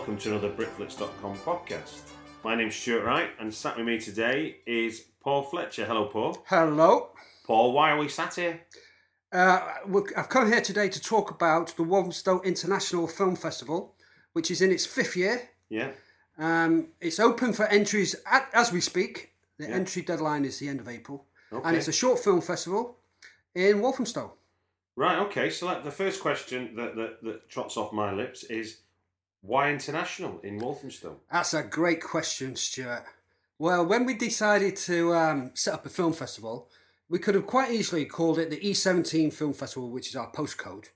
Welcome to another Britflicks.com podcast. My name's Stuart Wright, and sat with me today is Paul Fletcher. Hello, Paul. Hello. Paul, why are we sat here? Uh, I've come here today to talk about the Walthamstow International Film Festival, which is in its fifth year. Yeah. Um, it's open for entries at, as we speak. The Yeah. entry deadline is the end of April. Okay. And it's a short film festival in Walthamstow. Right. Okay. So that, the first question that, that that trots off my lips is why international in Walthamstow? That's a great question, Stuart. Well, when we decided to um, set up a film festival, we could have quite easily called it the E17 Film Festival, which is our postcode,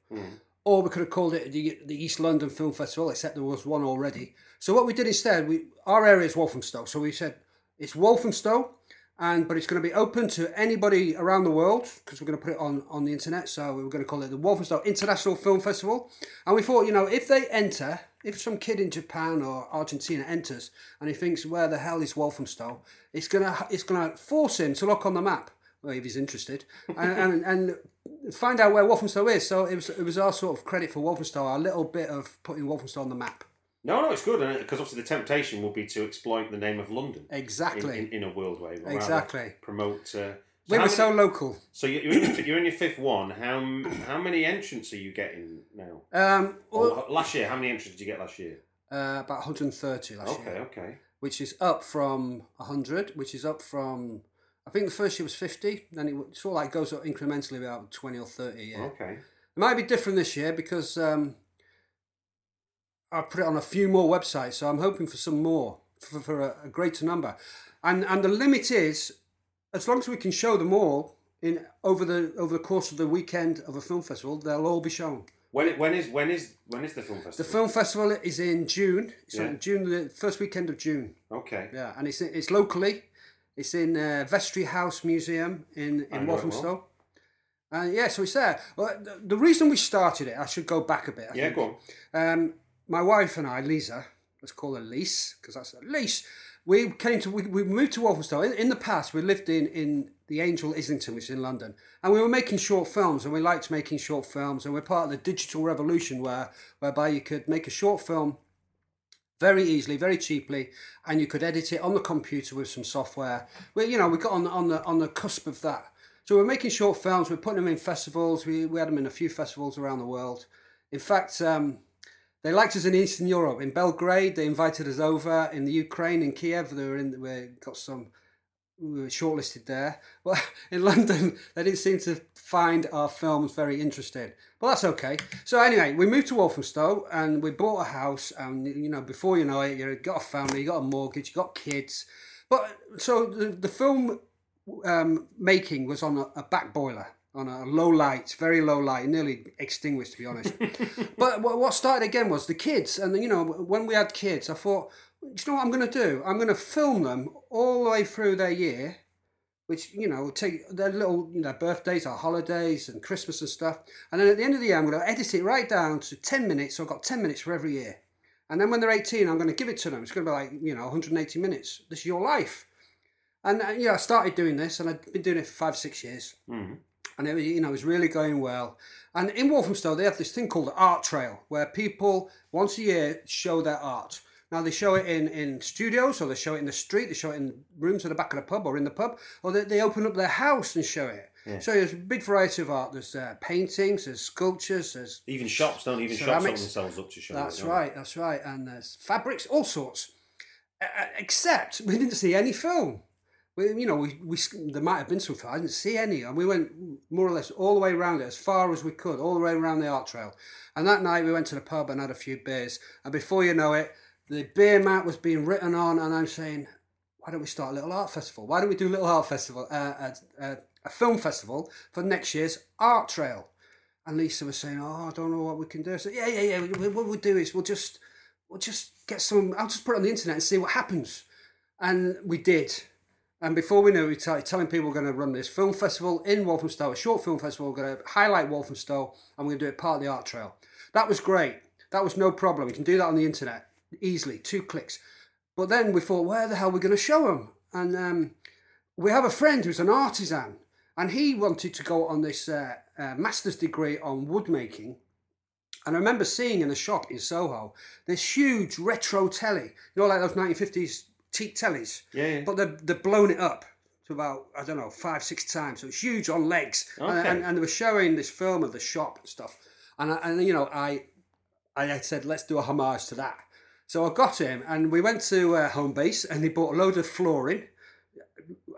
or we could have called it the, the East London Film Festival, except there was one already. So what we did instead, we our area is Walthamstow, so we said it's Walthamstow, and but it's going to be open to anybody around the world because we're going to put it on on the internet. So we were going to call it the Walthamstow International Film Festival, and we thought, you know, if they enter, if some kid in Japan or Argentina enters and he thinks, where the hell is Walthamstow? It's gonna it's gonna force him to look on the map. Well, if he's interested, and, and, and find out where Walthamstow is. So it was it was our sort of credit for Walthamstow, our little bit of putting Walthamstow on the map. No, no, it's good because obviously the temptation will be to exploit the name of London Exactly. in, in, in a world way. Exactly. Promote. Uh, so we were so local. So you- you're in, your, you're in your fifth one. How how many entrants are you getting now? Um, well, last year, how many entrants did you get last year? uh, about 130 last Okay, year, okay. Okay. Which is up from 100, which is up from I think the first year was 50. Then it sort of like goes up incrementally about 20 or 30 a year. Okay. It might be different this year because um, I put it on a few more websites, so I'm hoping for some more for, for a, a greater number. And and the limit is, as long as we can show them all in over the over the course of the weekend of a film festival, they'll all be shown. When it, when is when is when is the film festival? The film festival is in June. It's Yeah. June the first weekend of June. Okay. Yeah, and it's it's locally. It's in uh, Vestry House Museum in in Walthamstow. And yeah, so it's there. Well, the, the reason we started it, I should go back a bit. I Yeah, think. go on. Um, my wife and I, Lisa, let's call her Lise, because that's Lise. We came to, we, we moved to Walthamstow. In, in the past, we lived in, in the Angel Islington, which is in London, and we were making short films, and we liked making short films, and we're part of the digital revolution where, whereby you could make a short film very easily, very cheaply, and you could edit it on the computer with some software. We, you know, we got on on the on the cusp of that. So we're making short films. We're putting them in festivals. We we had them in a few festivals around the world. In fact, um, they liked us in Eastern Europe. In Belgrade, they invited us over. In the Ukraine, in Kiev, they were in. We got some. We were shortlisted there. Well, in London, they didn't seem to find our films very interesting. But that's okay. So anyway, we moved to Walthamstow and we bought a house. And you know, before you know it, you got a family, you got a mortgage, you got kids. But so the, the film um, making was on a, a back boiler on a low light, very low light, nearly extinguished to be honest. but what what started again was the kids, and you know when we had kids, I thought, do you know what I'm going to do? I'm going to film them all the way through their year, which you know take their little you know birthdays or holidays and Christmas and stuff, and then at the end of the year I'm going to edit it right down to ten minutes. So I've got ten minutes for every year. And then when they're 18, I'm going to give it to them. It's going to be like, you know, 180 minutes. This is your life. And, uh, you know, I started doing this and I've been doing it for five, six years. And it, was- you know, it was really going well. And in Walthamstow, they have this thing called the Art Trail, where people once a year show their art. Now they show it in, in studios, or they show it in the street, they show it in rooms at the back of the pub or in the pub, or they, they open up their house and show it. Yeah. So there's a big variety of art. There's uh, paintings, there's sculptures, there's Even shops don't even shops open themselves up to show. that's it, right, that's right. And there's fabrics, all sorts. Uh, uh, except we didn't see any film. We, you know, we, we there might have been some. I didn't see any, and we went more or less all the way around it as far as we could, all the way around the art trail. And that night we went to the pub and had a few beers. And before you know it, the beer mat was being written on, and I'm saying, why don't we start a little art festival? Why don't we do a little art festival, uh, a, a, a film festival for next year's art trail? And Lisa was saying, "Oh, I don't know what we can do." Said, "Yeah, yeah, yeah. we- What we'll do is we'll just, we'll just get some. I'll just put it on the internet and see what happens." And we did. And before we knew, we started telling people we're going to run this film festival in Walthamstow, a short film festival. We're going to highlight Walthamstow, and we're going to do it part of the art trail. That was great. That was no problem. We can do that on the internet easily, two clicks. But then we thought, where the hell are we going to show them? And um, we have a friend who's an artisan, and he wanted to go on this uh, uh, master's degree on woodmaking. And I remember seeing in a shop in Soho this huge retro telly, you know, like those 1950s cheap tellies. Yeah, yeah. But they've, they've blown it up to about, I don't know, five, six times. So it's huge on legs. And, Okay. and, and they were showing this film of the shop and stuff. And, I, and you know, I, I said, let's do a homage to that. So I got him and we went to uh, home base and he bought a load of flooring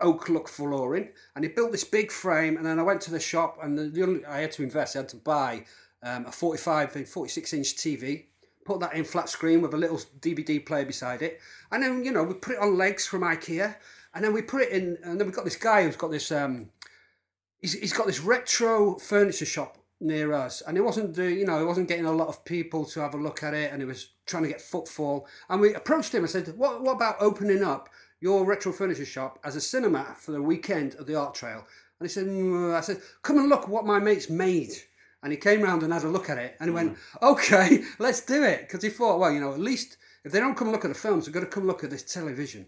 oak look flooring, and he built this big frame. And then I went to the shop, and the, the only, I had to invest. I had to buy um, a 45 and 46 inch TV, put that in flat screen with a little DVD player beside it, and then you know we put it on legs from IKEA, and then we put it in, and then we've got this guy who's got this. Um, he's, he's got this retro furniture shop near us. And it wasn't the you know it wasn't getting a lot of people to have a look at it and it was trying to get footfall. And we approached him and said what, what about opening up your retro furniture shop as a cinema for the weekend of the art trail? And he said "Mm," i said come and look what my mate's made and he came round and had a look at it and he went okay let's do it because he thought well you know at least if they don't come look at the films they've got to come look at this television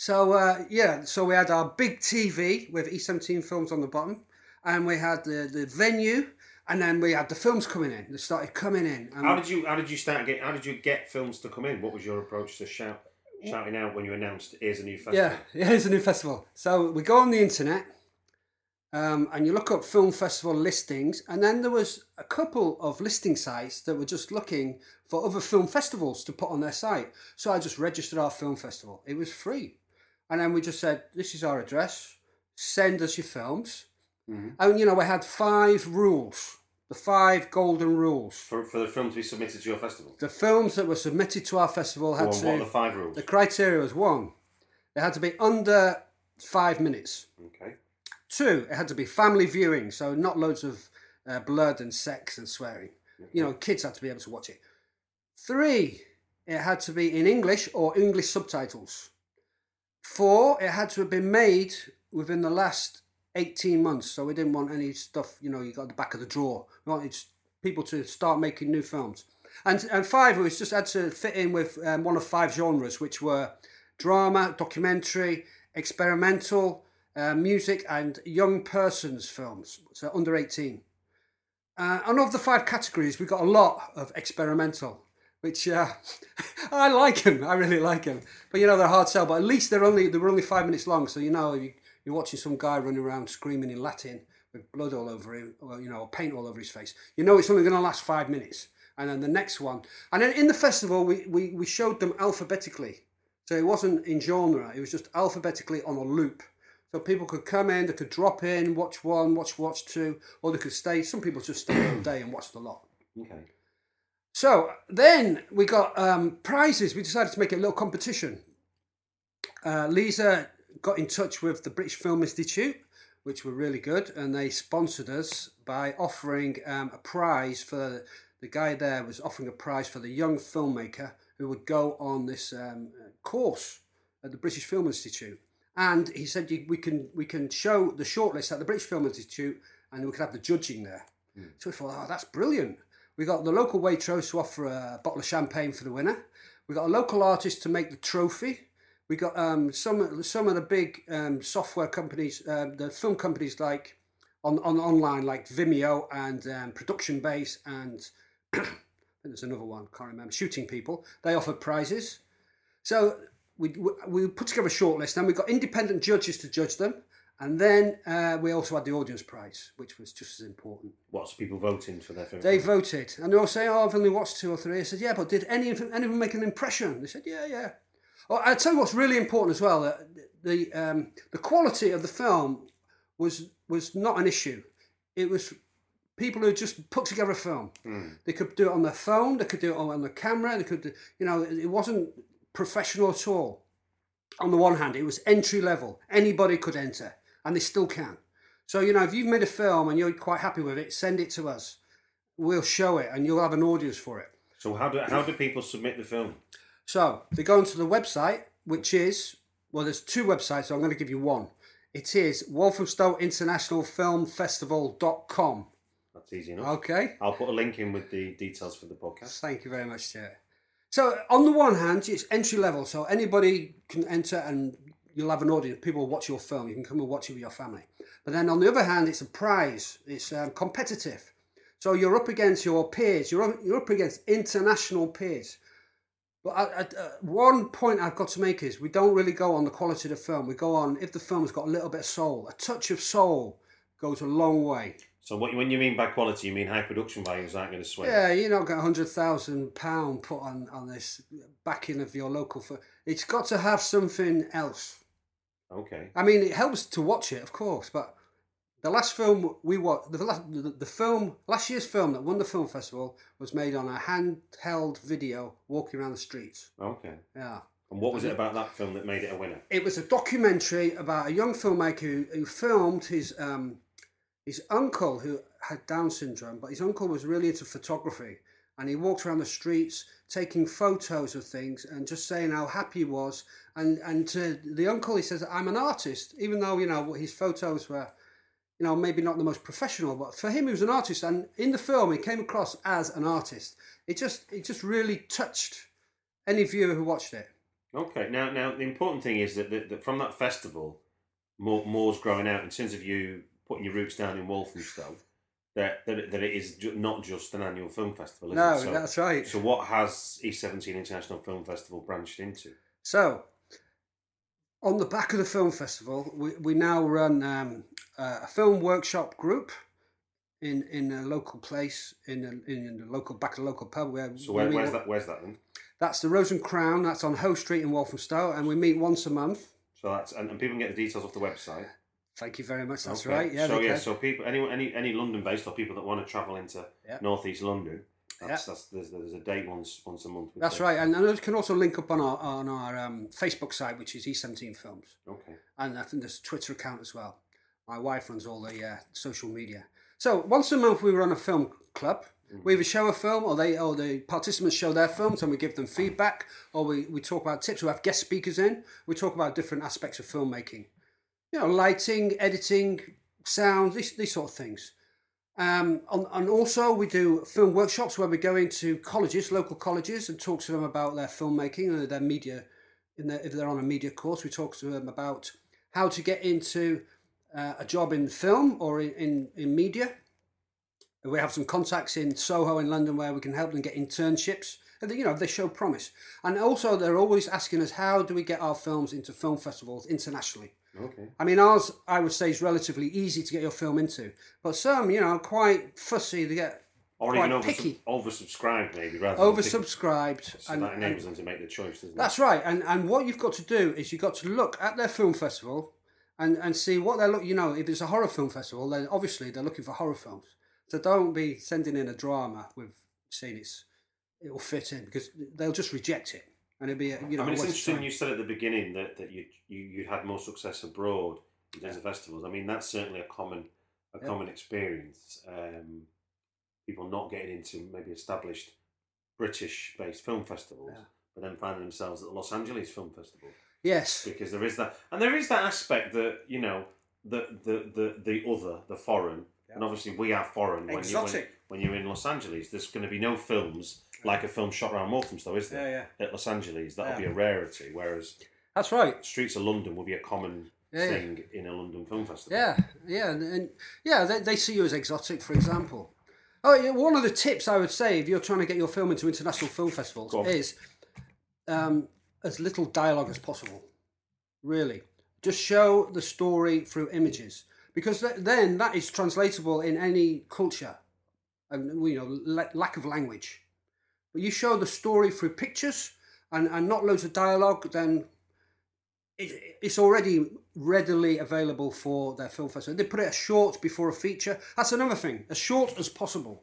so uh, yeah, so we had our big TV with E17 films on the bottom, and we had the, the venue, and then we had the films coming in. They started coming in. How did you How did you start get How did you get films to come in? What was your approach to shout shouting out when you announced here's a new festival? yeah, it's a new festival. So we go on the internet, um, and you look up film festival listings, and then there was a couple of listing sites that were just looking for other film festivals to put on their site. So I just registered our film festival. It was free, and then we just said, "This is our address. Send us your films." And you know, we had five rules, the five golden rules. For, for the film to be submitted to your festival. The films that were submitted to our festival had on, to. what the five rules? The criteria was one, they had to be under five minutes. Okay. Two, it had to be family viewing, so not loads of uh, blood and sex and swearing. You know, kids had to be able to watch it. Three, it had to be in English or English subtitles. Four, it had to have been made within the last 18 months, so we didn't want any stuff, you know, you got the back of the drawer. We wanted people to start making new films. And, and five, it was just had to fit in with um, one of five genres, which were drama, documentary, experimental, uh, music, and young persons films, so under 18. Uh, and of the five categories, we got a lot of experimental, which uh, I like them. I really like them. But you know, they're hard sell. But at least they're only they were only five minutes long, so you know you, you're watching some guy running around screaming in Latin with blood all over him, or you know, paint all over his face. You know, it's only going to last five minutes. And then the next one, and then in the festival, we, we, we showed them alphabetically. So it wasn't in genre; it was just alphabetically on a loop. So people could come in, they could drop in, watch one, watch watch two, or they could stay. Some people just stayed all day and watched a lot. Okay. So then we got um, prizes. We decided to make it a little competition. Uh, Lisa got in touch with the British Film Institute, which were really good, and they sponsored us by offering um, a prize for the guy there was offering a prize for the young filmmaker who would go on this um, course at the British Film Institute. And he said we can we can show the shortlist at the British Film Institute, and we could have the judging there. So we thought, oh, that's brilliant. We got the local Waitrose to offer a bottle of champagne for the winner. We got a local artist to make the trophy. We got um, some some of the big um, software companies, um, the film companies like on, on online like Vimeo and um, Production Base and I think there's another one, can't remember, Shooting People. They offered prizes. So we, we, put together a shortlist and we got independent judges to judge them. And then uh, we also had the audience prize, which was just as important. What's people voting for their film? They voted, and they all say, "Oh, I've only watched two or three. I said, "Yeah, but did any of them, any of them make an impression?" They said, "Yeah, yeah." Oh, I tell you what's really important as well. That the um, the quality of the film was was not an issue. It was people who just put together a film. They could do it on their phone. They could do it on the camera. They could, do, you know, it wasn't professional at all. On the one hand, it was entry level. Anybody could enter, and they still can. So you know, if you've made a film and you're quite happy with it, send it to us. We'll show it, and you'll have an audience for it. So how do how do people submit the film? So they go onto the website, which is well, there's two websites, so I'm going to give you one. It is Walthamstow International Film Festival.com. That's easy enough. Okay. I'll put a link in with the details for the podcast. Thank you very much, Stuart. So on the one hand, it's entry level, so anybody can enter and you'll have an audience. People will watch your film. You can come and watch it with your family. But then on the other hand, it's a prize. It's um, competitive. So you're up against your peers. You're up, you're up against international peers. But I, I, uh, one point I've got to make is we don't really go on the quality of the film. We go on if the film's got a little bit of soul. A touch of soul goes a long way. So what when you mean by quality, you mean high production values aren't going to sway. Yeah, you're not get a hundred thousand pound put on on this backing of your local. Film. It's got to have something else. Okay. I mean, it helps to watch it, of course, but the last film we watched, the, last, the, the film, last year's film that won the film festival was made on a handheld video walking around the streets. Okay. Yeah. And what was it about that film that made it a winner? It was a documentary about a young filmmaker who, who filmed his um, his uncle who had Down syndrome, but his uncle was really into photography, and he walked around the streets taking photos of things and just saying how happy he was. And and to the uncle, he says, "I'm an artist," even though you know his photos were, you know, maybe not the most professional, but for him, he was an artist. And in the film, he came across as an artist. It just it just really touched any viewer who watched it. Okay. Now, now the important thing is that, that, that from that festival, more more's growing out in terms of you putting your roots down in Walthamstow. That that, that it is ju- not just an annual film festival. Is No, it? So, that's right. So what has East Seventeen International Film Festival branched into? So, on the back of the film festival, we, we now run um, a film workshop group in in a local place in a, in the local back of the local pub where So where, we where's that? Where's that then? That's the Rose and Crown. That's on Hoe Street in Walthamstow, and we meet once a month. So that's and, and people can get the details off the website. Thank you very much. That's Okay. right. Yeah. So yeah. can. So people, any any any London based or people that want to travel into Yeah. northeast London, that's, Yeah. that's there's, there's a date once once a month. That's right, and, and you can also link up on our on our um, Facebook site, which is E17 Films. Okay. and I think there's a Twitter account as well. My wife runs all the uh, social media. So once a month we run a film club. We either show a film, or they, or the participants show their films, and we give them feedback, or we, we talk about tips. We have guest speakers in. We talk about different aspects of filmmaking, you know, lighting, editing, sound, these these sort of things. Um, and, and also we do film workshops where we go into colleges, local colleges, and talk to them about their filmmaking and their media. Their, if they're on a media course, we talk to them about how to get into uh, a job in film or in, in, in media. We have some contacts in Soho in London where we can help them get internships. And they- you know, they show promise. And also, they're always asking us, how do we get our films into film festivals internationally? Okay. I mean, ours, I would say, is relatively easy to get your film into. But some, you know, are quite fussy to get Or quite even picky. oversubscribed maybe rather. than oversubscribed. So and, that and- enables them to make the choice, doesn't that's right. And and what you've got to do is you've got to look at their film festival and, and see what they're look. You know, if it's a horror film festival, then obviously they're looking for horror films. So don't be sending in a drama with saying it's it will fit in because they'll just reject it and it'll be you know. I mean, it's a waste of interesting time. you said at the beginning that, that you, you you had more success abroad in terms of festivals. I mean, that's certainly a common a Yeah. common experience. Um, people not getting into maybe established British based film festivals, Yeah. but then finding themselves at the Los Angeles Film Festival Yes. because there is that, and there is that aspect that you know the the the, the other, the foreign, and obviously we are foreign. When you, when, Exotic. when you're in Los Angeles, there's going to be no films like a film shot around Walthamstow, though, is there? Yeah, At Los Angeles, that'll Yeah. be a rarity. Whereas That's right. streets of London will be a common Yeah, yeah. thing in a London film festival. Yeah, yeah, and, and yeah, they, they see you as exotic, for example. Oh, yeah, one of the tips I would say if you're trying to get your film into international film festivals is um, as little dialogue as possible. Really, just show the story through images because th- then that is translatable in any culture, and you know, la- lack of language. But you show the story through pictures and, and not loads of dialogue, then it, it's already readily available for their film festival. They put it as short before a feature. That's another thing, as short as possible.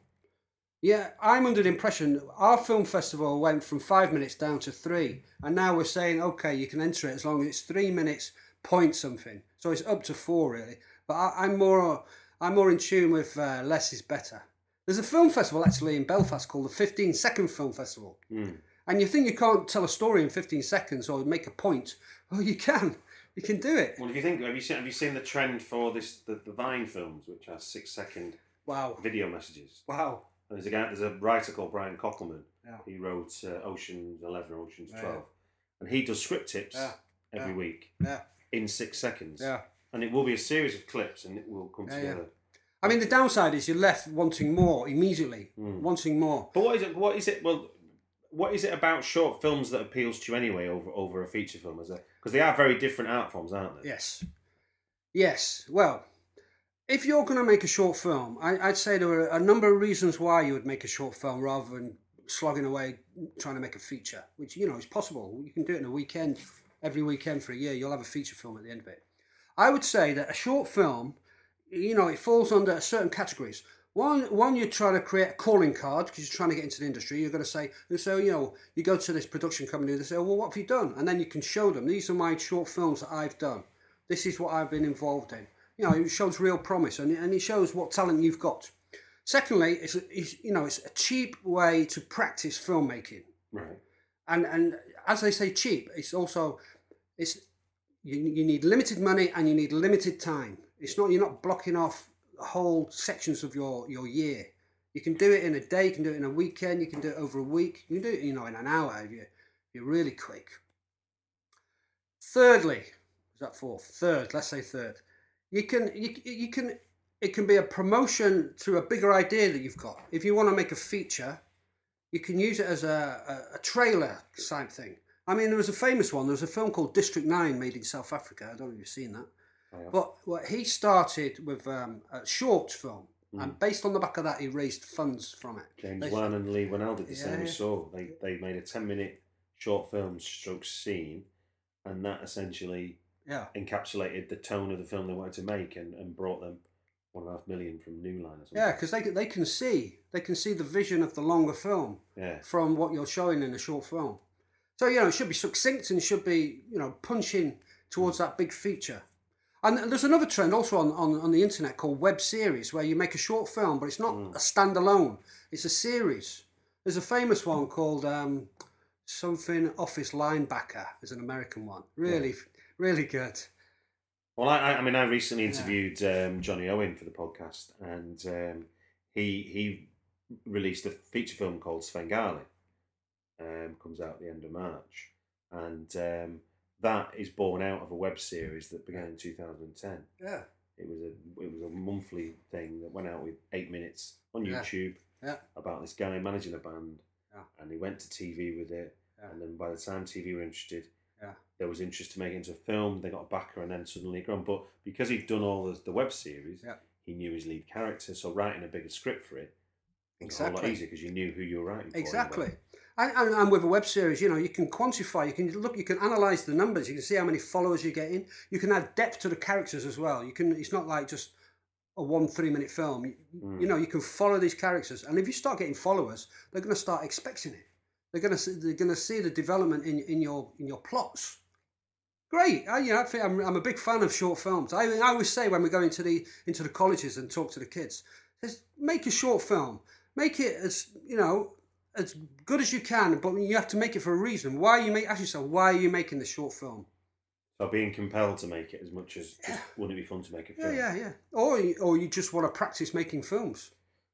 Yeah, I'm under the impression our film festival went from five minutes down to three, and now we're saying okay, you can enter it as long as it's three minutes point something. So it's up to four really. But I, I'm more I'm more in tune with uh, less is better. There's a film festival actually in Belfast called the 15 Second Film Festival. And you think you can't tell a story in 15 seconds or make a point? Oh, you can. You can do it. Well, if you think, have you seen have you seen the trend for this the, the Vine films, which are six second Wow. video messages? Wow. And there's a guy, there's a writer called Brian Koppelman. Yeah. He wrote uh, Ocean's Eleven, Ocean's Yeah. Twelve, and he does script tips Yeah. every Yeah. week Yeah. in six seconds. Yeah. And it will be a series of clips, and it will come Yeah, yeah. together. I mean, the downside is you're left wanting more immediately, Hmm. wanting more. But what is it? What is it? Well, what is it about short films that appeals to you anyway over over a feature film? Is it because they are very different art forms, aren't they? Yes. Yes. Well, if you're going to make a short film, I, I'd say there are a number of reasons why you would make a short film rather than slogging away trying to make a feature, which, you know, is possible. You can do it in a weekend, every weekend for a year, you'll have a feature film at the end of it. I would say that a short film, you know, it falls under certain categories. One, one you're trying to create a calling card because you're trying to get into the industry. You're going to say, and so you know, you go to this production company. They say, well, what have you done? And then you can show them. These are my short films that I've done. This is what I've been involved in. You know, it shows real promise and, and it shows what talent you've got. Secondly, it's, it's you know, it's a cheap way to practice filmmaking Right. and and as they say cheap, it's also it's you, you need limited money and you need limited time. It's not you're not blocking off whole sections of your your year. You can do it in a day, you can do it in a weekend, you can do it over a week, you can do it you know in an hour if you you're really quick. Thirdly, is that fourth? Third, let's say third. You can you, you can it can be a promotion to a bigger idea that you've got. If you want to make a feature, you can use it as a, a, a trailer type thing. I mean, there was a famous one. There was a film called District 9 made in South Africa. I don't know if you've seen that. But what he started with um, a short film. And based on the back of that, he raised funds from it. James They- Wan and Leigh Whannell did the Yeah, same yeah. as Saw. They they made a ten minute short film stroke scene, and that essentially Yeah. encapsulated the tone of the film they wanted to make, and, and brought them one and a half million from New Line or something. Yeah, because they, can- they can see they can see the vision of the longer film Yeah. from what you're showing in the short film. So you know it should be succinct and should be you know punching towards that big feature. And there's another trend also on, on, on the internet called web series, where you make a short film, but it's not a standalone; it's a series. There's a famous one called um, something Office Linebacker. Is an American one, really, really good. Well, I, I mean, I recently interviewed um, Johnny Owen for the podcast, and um, he he released a feature film called Svengali. Um, comes out at the end of March, and um, that is born out of a web series that began in 2010. Yeah, It was a it was a monthly thing that went out with eight minutes on Yeah. YouTube yeah, about this guy managing a band, Yeah. and he went to TV with it, and then by the time TV were interested, yeah, there was interest to make it into a film. They got a backer, and then suddenly it grown. But because he'd done all the, the web series, Yeah. he knew his lead character. So writing a bigger script for it was a whole lot Exactly. easier because you knew who you were writing for. exactly. And, and, with a web series, you know, you can quantify, you can look, you can analyze the numbers, you can see how many followers you're getting. You can add depth to the characters as well. You can. It's not like just a one three minute film. You, you hmm. know, you can follow these characters, and if you start getting followers, they're going to start expecting it. They're going to see, they're going to see the development in in your in your plots. Great. I, you know, I think I'm, I'm a big fan of short films. I, I always say when we go into the into the colleges and talk to the kids, just make a short film. Make it as you know as good as you can, but you have to make it for a reason. Why are you make ask yourself why are you making the short film? So being compelled to make it as much as just, wouldn't it be fun to make a film? yeah, yeah. yeah. Or or you just want to practice making films.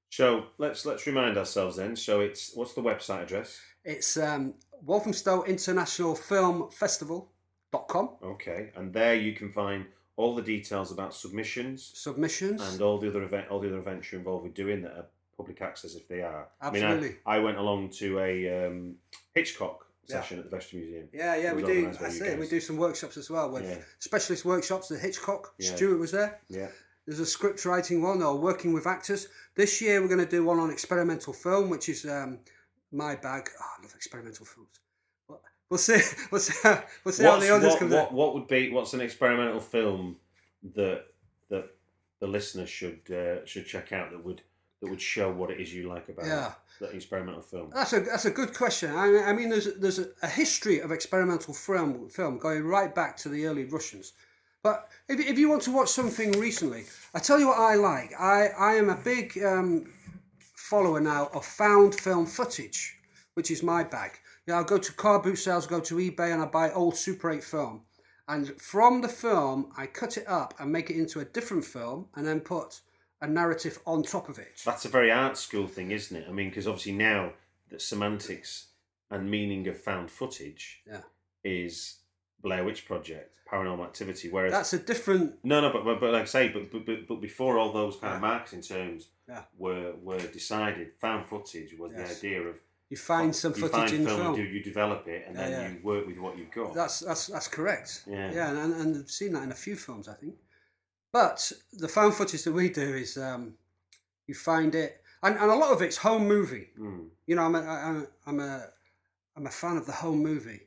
So let's let's remind ourselves then. So it's what's the website address? It's um, Walthamstow International Film Festival dot com. Okay, and there you can find all the details about submissions Submissions. and all the other event, all the other events you're involved with doing that are public access if they are. Absolutely. I, mean, I, I went along to a um, Hitchcock Yeah. session at the Vestry Museum. yeah, yeah, we do. That's it. We do some workshops as well with Yeah. specialist workshops. The Hitchcock. Yeah. Stuart was there. Yeah. There's a script writing one or working with actors. This year we're going to do one on experimental film, which is um, my bag. Oh, I love experimental films. We'll see. We'll see. How, we'll see how the others what, come what, what would be what's an experimental film that that the listener should uh, should check out that would that would show what it is you like about Yeah. that experimental film? That's a that's a good question. I mean, I mean there's there's a, a history of experimental film film going right back to the early Russians. But if, if you want to watch something recently, I tell you what I like. I, I am a big um, follower now of found film footage, which is my bag. Yeah, I'll go to car boot sales, go to eBay, and I buy old Super 8 film. And from the film, I cut it up and make it into a different film, and then put a narrative on top of it. That's a very art school thing, isn't it? I mean, because obviously now the semantics and meaning of found footage Yeah, is Blair Witch Project, Paranormal Activity, whereas that's a different. no, no, but, but but like I say, but but, but, before all those kind of marketing terms Yeah. were were decided, found footage was Yes. the idea of You find some you footage find in film, film. You, do, you develop it, and Yeah, then yeah. you work with what you've got. That's that's that's correct. Yeah. yeah, and, and, and I've seen that in a few films, I think. But the found footage that we do is um, you find it, and, and a lot of it's home movie. Mm. You know, I'm a, I'm, I'm a I'm a fan of the home movie.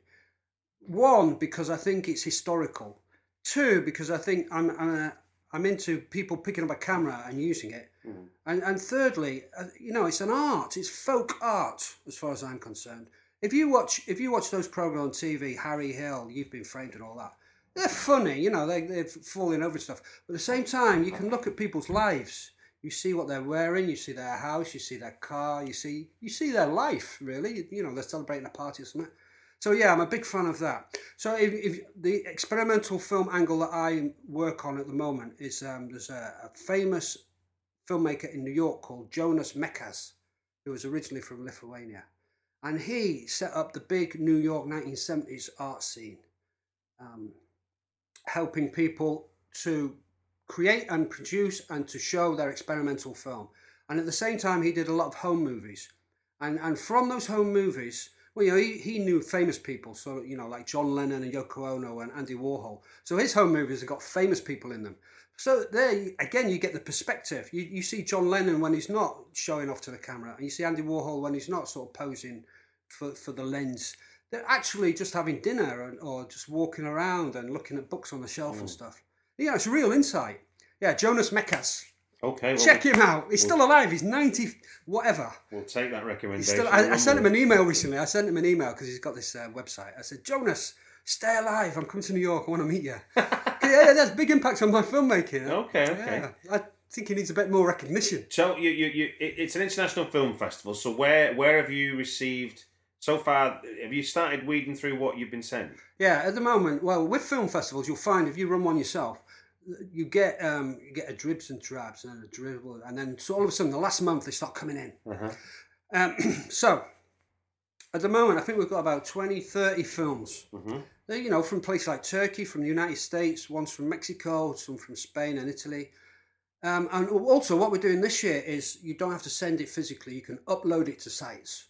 One because I think it's historical. Two because I think I'm I'm, a, I'm into people picking up a camera and using it. Mm. And and thirdly, uh, you know, it's an art. It's folk art, as far as I'm concerned. If you watch if you watch those programs on TV, Harry Hill, You've Been Framed, and all that, they're funny. You know, they they're falling over stuff. But at the same time, you can look at people's lives. You see what they're wearing. You see their house. You see their car. You see you see their life. Really, you know, they're celebrating a party or something. So yeah, I'm a big fan of that. So if, if the experimental film angle that I work on at the moment is um, there's a, a famous filmmaker in New York called Jonas Mekas, who was originally from Lithuania, and he set up the big New York 1970s art scene, um, helping people to create and produce and to show their experimental film. And at the same time, he did a lot of home movies, and and from those home movies. Well, you know, he, he knew famous people, so you know, like John Lennon and Yoko Ono and Andy Warhol. So his home movies have got famous people in them. So there, again, you get the perspective. You, you see John Lennon when he's not showing off to the camera, and you see Andy Warhol when he's not sort of posing for, for the lens. They're actually just having dinner and, or just walking around and looking at books on the shelf and stuff. Yeah, it's real insight. Yeah, Jonas Mekas. Okay, well, Check him out. He's still alive. He's 90, whatever. We'll take that recommendation. still, I, I sent him an email recently. I sent him an email because he's got this uh, website. I said, Jonas, stay alive. I'm coming to New York. I want to meet you. yeah, yeah, that's big impact on my filmmaking. Okay, okay. Yeah, I think he needs a bit more recognition. So you, you, you, it's an international film festival. So where, where have you received so far? Have you started weeding through what you've been sent? Yeah, at the moment, well, with film festivals, you'll find if you run one yourself, you get um, you get a dribs and drabs and a dribble, and then so all of a sudden, the last month they start coming in. Uh-huh. Um, so at the moment, I think we've got about 20, 30 films. Mhm. They're, you know, from places like Turkey, from the United States, one's from Mexico, some from Spain and Italy. Um, and also, what we're doing this year is you don't have to send it physically; you can upload it to sites.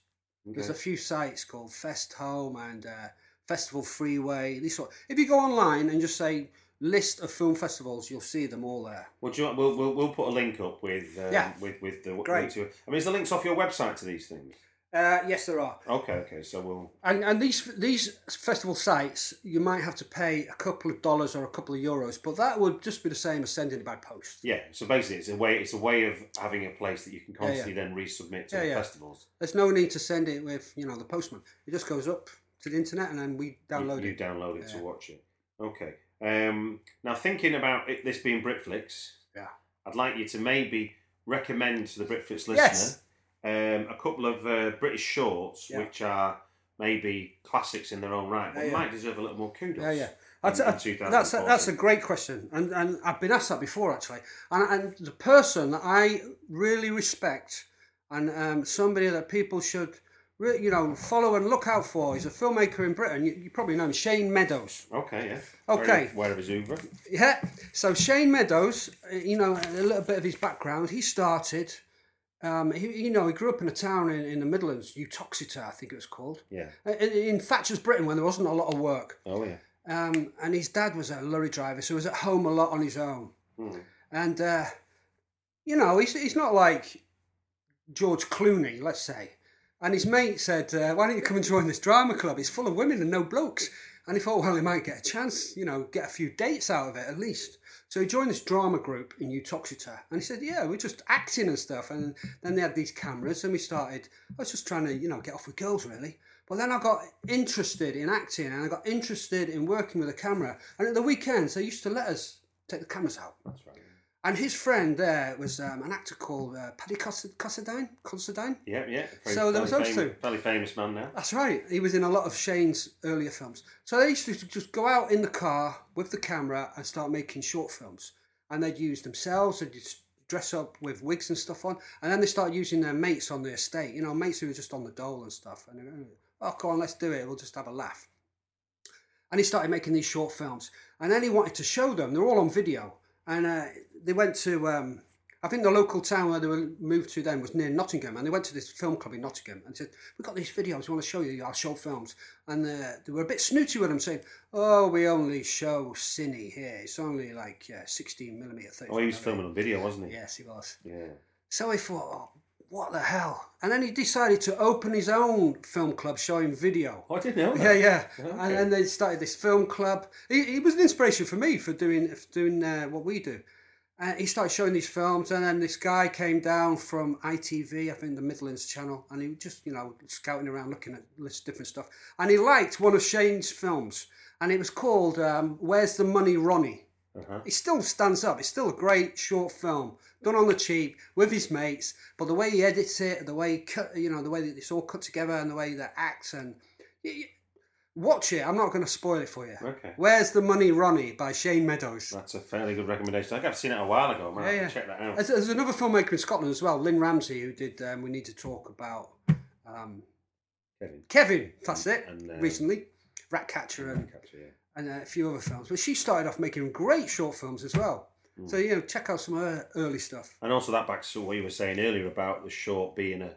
There's a few sites called Fest Home and uh, Festival Freeway. These sort. If you go online and just say list of film festivals, you'll see them all there. Well, do you want, we'll, we'll, we'll put a link up with um, Yeah. with with the Great. it. I mean, is the links off your website to these things? Uh, yes, there are. Okay, okay. So we'll And and these these festival sites, you might have to pay a couple of dollars or a couple of euros, but that would just be the same as sending it by post. yeah. So basically, it's a way it's a way of having a place that you can yeah. constantly then resubmit to Yeah, the yeah. festivals. There's no need to send it with you know the postman. It just goes up to the internet and then we download you, you it. download it to watch it. Okay. Um, now thinking about it, this being Britflicks, Yeah. I'd like you to maybe recommend to the Britflicks listener Yes. Um, a couple of uh, British shorts Yeah. which are maybe classics in their own right, but Yeah, might deserve a little more kudos. Yeah, yeah. in- That's, in that's, a, that's a great question, and and I've been asked that before actually. And and the person that I really respect, and um, somebody that people should you know, follow and look out for. He's a filmmaker in Britain. You, you probably know him, Shane Meadows. Okay, yeah. Okay. Where of his Uber. Yeah. So Shane Meadows, you know, a little bit of his background. He started. Um, he, you know, he grew up in a town in, in the Midlands, Uttoxeter, I think it was called. Yeah. Uh, In, in Thatcher's Britain, when there wasn't a lot of work. Oh, yeah. Um, and his dad was a lorry driver, so he was at home a lot on his own. And, uh, you know, he's, he's not like George Clooney, let's say. And his mate said, uh, Why don't you come and join this drama club? It's full of women and no blokes. And he thought, Well, he might get a chance, you know, get a few dates out of it at least. So he joined this drama group in Uttoxeter. And he said, Yeah, we're just acting and stuff. And then they had these cameras, and we started, I was just trying to, you know, get off with girls really. But then I got interested in acting and I got interested in working with a camera. And at the weekends, they used to let us take the cameras out. That's right. And his friend there was um, an actor called uh, Paddy Considine. Considine. Yeah, yeah. Very, So there was those two. Fairly famous man now. That's right. He was in a lot of Shane's earlier films. So they used to just go out in the car with the camera and start making short films. And they'd use themselves, they'd just dress up with wigs and stuff on. And then they started using their mates on the estate, you know, mates who were just on the dole and stuff. And they go, oh, come on, let's do it. We'll just have a laugh. And he started making these short films. And then he wanted to show them. They're all on video. And uh, they went to, um, I think the local town where they were moved to then was near Nottingham. And they went to this film club in Nottingham and said, We've got these videos. We want to show you our short films. And uh, they were a bit snooty with them, saying, Oh, we only show cine here. It's only like uh, 16 millimeter. Oh, he was filming on video, wasn't he? Yes, he was. Yeah. So I thought, oh, what the hell? And then he decided to open his own film club showing video. Oh, I didn't know Yeah, that. yeah. Okay. And then they started this film club. He, he was an inspiration for me for doing for doing uh, what we do. Uh, he started showing these films, and then this guy came down from ITV, I think the Midlands channel, and he was just you know scouting around looking at of different stuff. And he liked one of Shane's films, and it was called um, "Where's the Money, Ronnie." Uh-huh. It still stands up. It's still a great short film done on the cheap with his mates. But the way he edits it, the way he cut, you know, the way that it's all cut together, and the way that acts, and y- y- watch it. I'm not going to spoil it for you. Okay. Where's the Money, Ronnie by Shane Meadows. That's a fairly good recommendation. I think I've seen it a while ago. Man, Yeah, yeah. check that out. There's, there's another filmmaker in Scotland as well, Lynne Ramsay, who did um, We Need to Talk About um, Kevin. Kevin. That's it. And, uh, recently, Ratcatcher and Catcher, yeah. And a few other films. But she started off making great short films as well. Hmm. So you know, check out some of her early stuff. And also that backs to what you were saying earlier about the short being a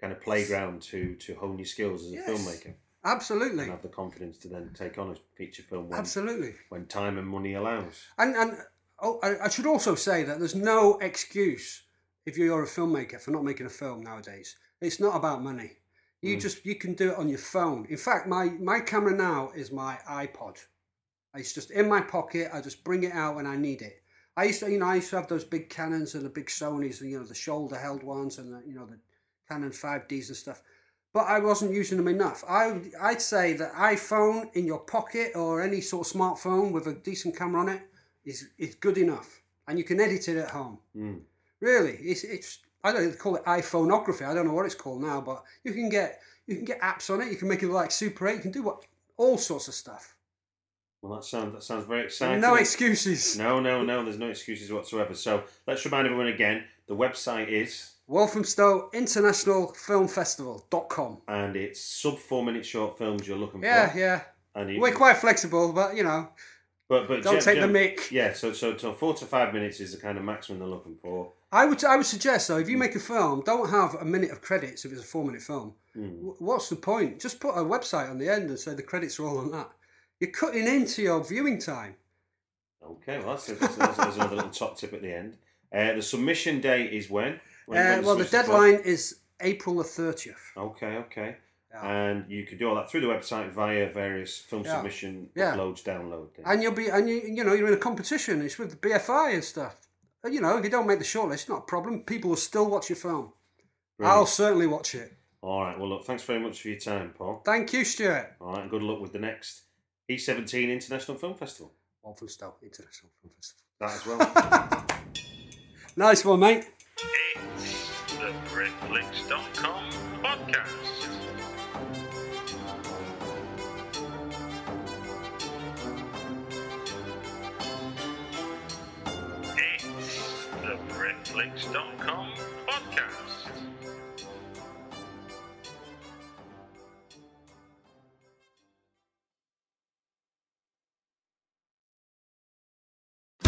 kind of playground to to hone your skills as a Yes. filmmaker Absolutely, and have the confidence to then take on a feature film when, absolutely. when time and money allows. And and oh, I, I should also say that there's no excuse if you're a filmmaker for not making a film nowadays. It's not about money. You just you can do it on your phone. In fact, my my camera now is my iPod. It's just in my pocket. I just bring it out when I need it. I used to, you know, I used to have those big Canons and the big Sonys, and you know, the shoulder-held ones, and the, you know, the Canon 5Ds and stuff. But I wasn't using them enough. I I'd say that iPhone in your pocket or any sort of smartphone with a decent camera on it is is good enough, and you can edit it at home. Hmm. Really, it's it's I don't know, they call it iPhoneography. I don't know what it's called now, but you can get you can get apps on it. You can make it like Super 8. You can do what all sorts of stuff. Well, that sounds that sounds very exciting. No excuses. No, no, no. There's no excuses whatsoever. So let's remind everyone again. The website is, Walthamstow International Film Festival.com. and it's sub four minute short films you're looking Yeah, for. yeah. Yeah. And you, We're quite flexible, but you know, but but don't gen- take the gen- mic. Yeah, so so so four to five minutes is the kind of maximum they're looking for. I would I would suggest though, if you hmm. make a film, don't have a minute of credits if it's a four minute film. Hmm. W- What's the point? Just put a website on the end and say the credits are all on that. You're cutting into your viewing time. Okay, well that's, that's, that's, that's another little top tip at the end. Uh, the submission date is when? when Uh, when well, the deadline is April the thirtieth. Okay, okay. Yeah. And you can do all that through the website via various film Yeah. submission Yeah. uploads, download. things. and you'll be and you you know you're in a competition. It's with the BFI and stuff. And, You know, if you don't make the shortlist, not a problem. People will still watch your film. I'll certainly watch it. All right. Well, look. Thanks very much for your time, Paul. Thank you, Stuart. All right. And good luck with the next E17 International Film Festival. Walthamstow International Film Festival. That as well. Nice one, mate. It's the BritFlicks.com podcast. It's the BritFlicks.com podcast.